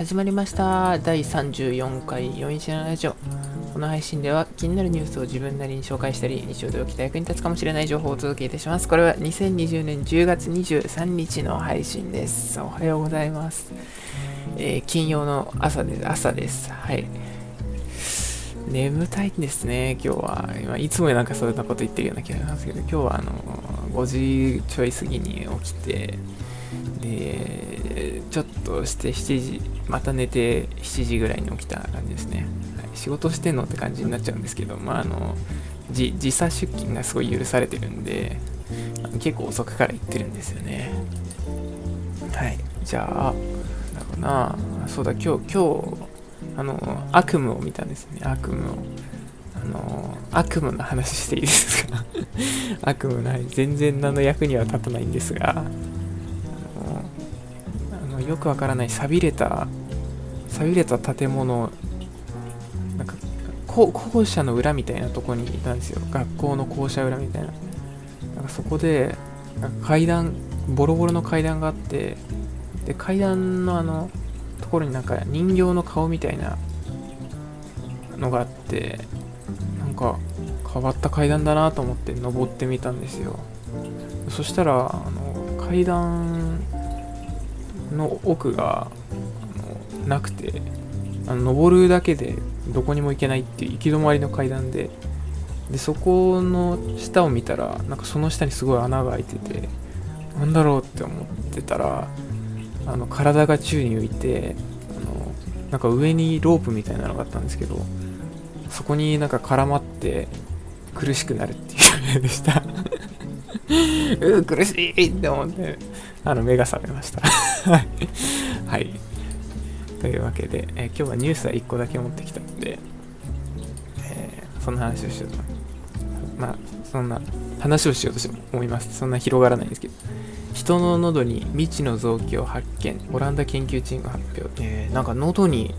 始まりました。第34回417ラジオ。この配信では気になるニュースを自分なりに紹介したり日常で起きた役に立つかもしれない情報をお届けいたします。これは2020年10月23日の配信です。おはようございます、えー金曜の朝です朝です。はい。眠たいんですね。今日は。今いつもなんかそういうようなこと言ってるような気がしますけど今日はあの5時ちょい過ぎに起きてでちょっとして7時また寝て7時ぐらいに起きた感じですね、はい、仕事してんのって感じになっちゃうんですけどまああの時差出勤がすごい許されてるんで結構遅くから行ってるんですよね。はい。じゃあなんだろうな。そうだ今日今日あの悪夢を見たんですね。悪夢を。あの悪夢の話していいですか？悪夢ない。全然何の役には立たないんですが。よくわからない錆びれた錆びれた建物なんか校校舎の裏みたいなとこにいたんですよ。学校の校舎裏みたいな。なんかそこでなんか階段ボロボロの階段があってで階段のあのところになんか人形の顔みたいなのがあってなんか変わった階段だなと思って登ってみたんですよ。そしたらあの階段の奥があのなくてあの登るだけでどこにも行けないっていう行き止まりの階段ででそこの下を見たらなんかその下にすごい穴が開いててなんだろうって思ってたらあの体が宙に浮いてあのなんか上にロープみたいなのがあったんですけどそこになんか絡まって苦しくなるっていう夢でした。うー苦しいって思って。あの目が覚めました。はい。というわけで、えー今日はニュースは1個だけ持ってきたので、えーそんな話をしようと。まあそんな話をしようとして思います。そんな広がらないんですけど。人の喉に未知の臓器を発見。オランダ研究チーム発表、えーなんか喉に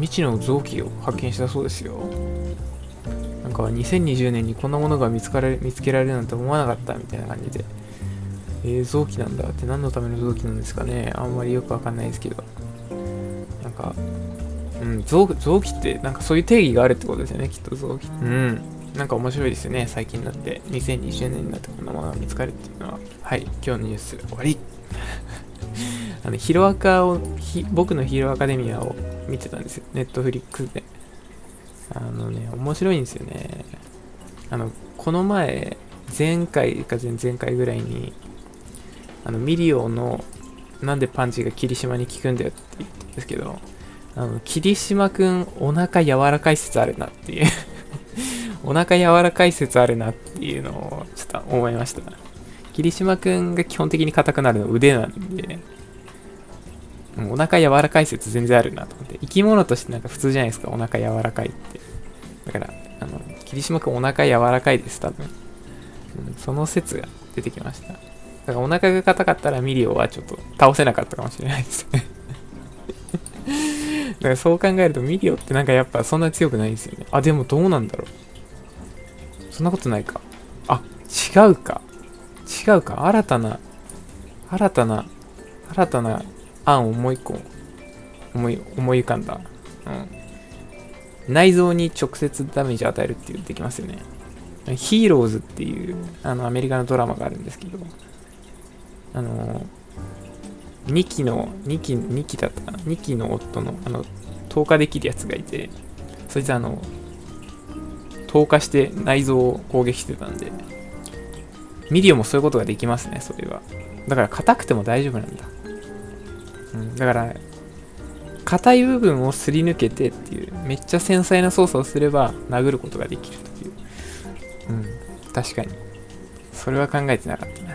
未知の臓器を発見したそうですよ。なんか2020年にこんなものが見つかれ見つけられるなんて思わなかったみたいな感じで。えー、臓器なんだって何のための臓器なんですかね。あんまりよくわかんないですけど。なんかうん臓臓器ってなんかそういう定義があるってことですよね。きっと臓器。うん。なんか面白いですよね。最近になって。2020年になってこんなものが見つかるっていうのは。はい。今日のニュース終わり。あのヒロアカを僕のヒーローアカデミアを見てたんですよ。ネットフリックスで。あのね面白いんですよね。あのこの前前回か前々回ぐらいにあのミリオのなんでパンチが霧島に効くんだよって言ったんですけどあの霧島くんお腹柔らかい説あるなっていう。お腹柔らかい説あるなっていうのをちょっと思いました。霧島くんが基本的に硬くなるの腕なんで。うんお腹柔らかい説全然あるなと思って。生き物としてなんか普通じゃないですかお腹柔らかいって。だからあの霧島くんお腹柔らかいです多分、その説が出てきました。だからお腹が硬かったらミリオはちょっと倒せなかったかもしれないですね。だからそう考えるとミリオってなんかやっぱそんな強くないんですよね。あでもどうなんだろう。そんなことないか。あ違うか。違うか。新たな新たな新たな案をもう一個思い思い浮かんだ、うん、内臓に直接ダメージを与えるっていうできますよね。ヒーローズっていうあのアメリカのドラマがあるんですけど。あの2期の2期2期だったかな2期の夫のあの投下できるやつがいてそいつあの投下して内臓を攻撃してたんでミリオもそういうことができますねそれは。だから硬くても大丈夫なんだ、うん、だから硬い部分をすり抜けてっていうめっちゃ繊細な操作をすれば殴ることができるという。うん確かに。それは考えてなかった。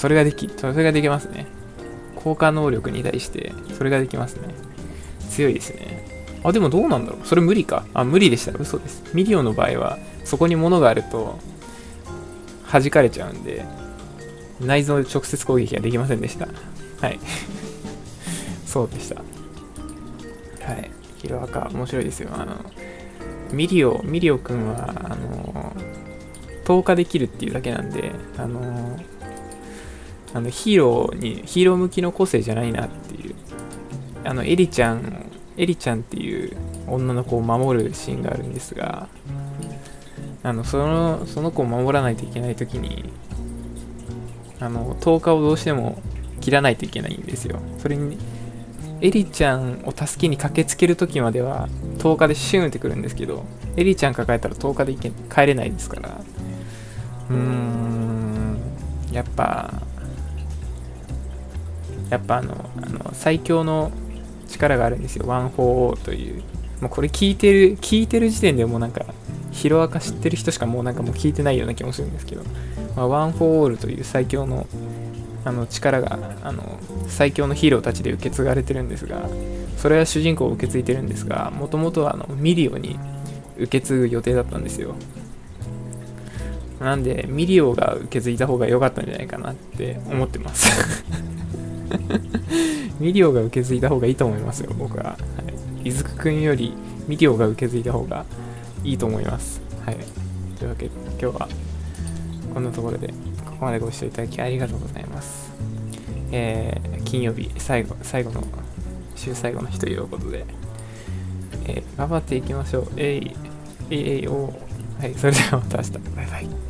それができそれができますね。効果能力に対してそれができますね。強いですね。あでもどうなんだろう。それ無理か。あ無理でした。嘘です。ミリオの場合はそこに物があると弾かれちゃうんで内臓で直接攻撃ができませんでした。はい。そうでした。はい。ヒロアカ面白いですよ。あのミリオミリオくんはあの投下できるっていうだけなんであのあのヒーローにヒーロー向きの個性じゃないなっていう。あのエリちゃんエリちゃんっていう女の子を守るシーンがあるんですがあのそのその子を守らないといけない時にあの10日をどうしても切らないといけないんですよ。それにエリちゃんを助けに駆けつける時までは10日でシューンってくるんですけどエリちゃん抱えたら10日でけ帰れないですから。うーんやっぱやっぱあのあの最強の力があるんですよ。ワン・フォー・オールという。もうこれ聞いてる聞いてる時点でもうなんかヒロアカ知ってる人しかもうなんかもう聞いてないような気もするんですけど、まあ、ワン・フォー・オールという最強のあの力があの最強のヒーローたちで受け継がれてるんですがそれは主人公を受け継いでるんですがもともとはあのミリオに受け継ぐ予定だったんですよ。なんでミリオが受け継いだ方が良かったんじゃないかなって思ってます。ミリオが受け継いだ方がいいと思いますよ僕は、はい、伊豆くんよりミリオが受け継いだ方がいいと思います。はい。というわけで今日はこんなところでここまでご視聴いただきありがとうございます。えー、金曜日最後最後の週最後の日ということで、えー、頑張っていきましょう。えいえいえいおはいそれではまた明日。バイバイ。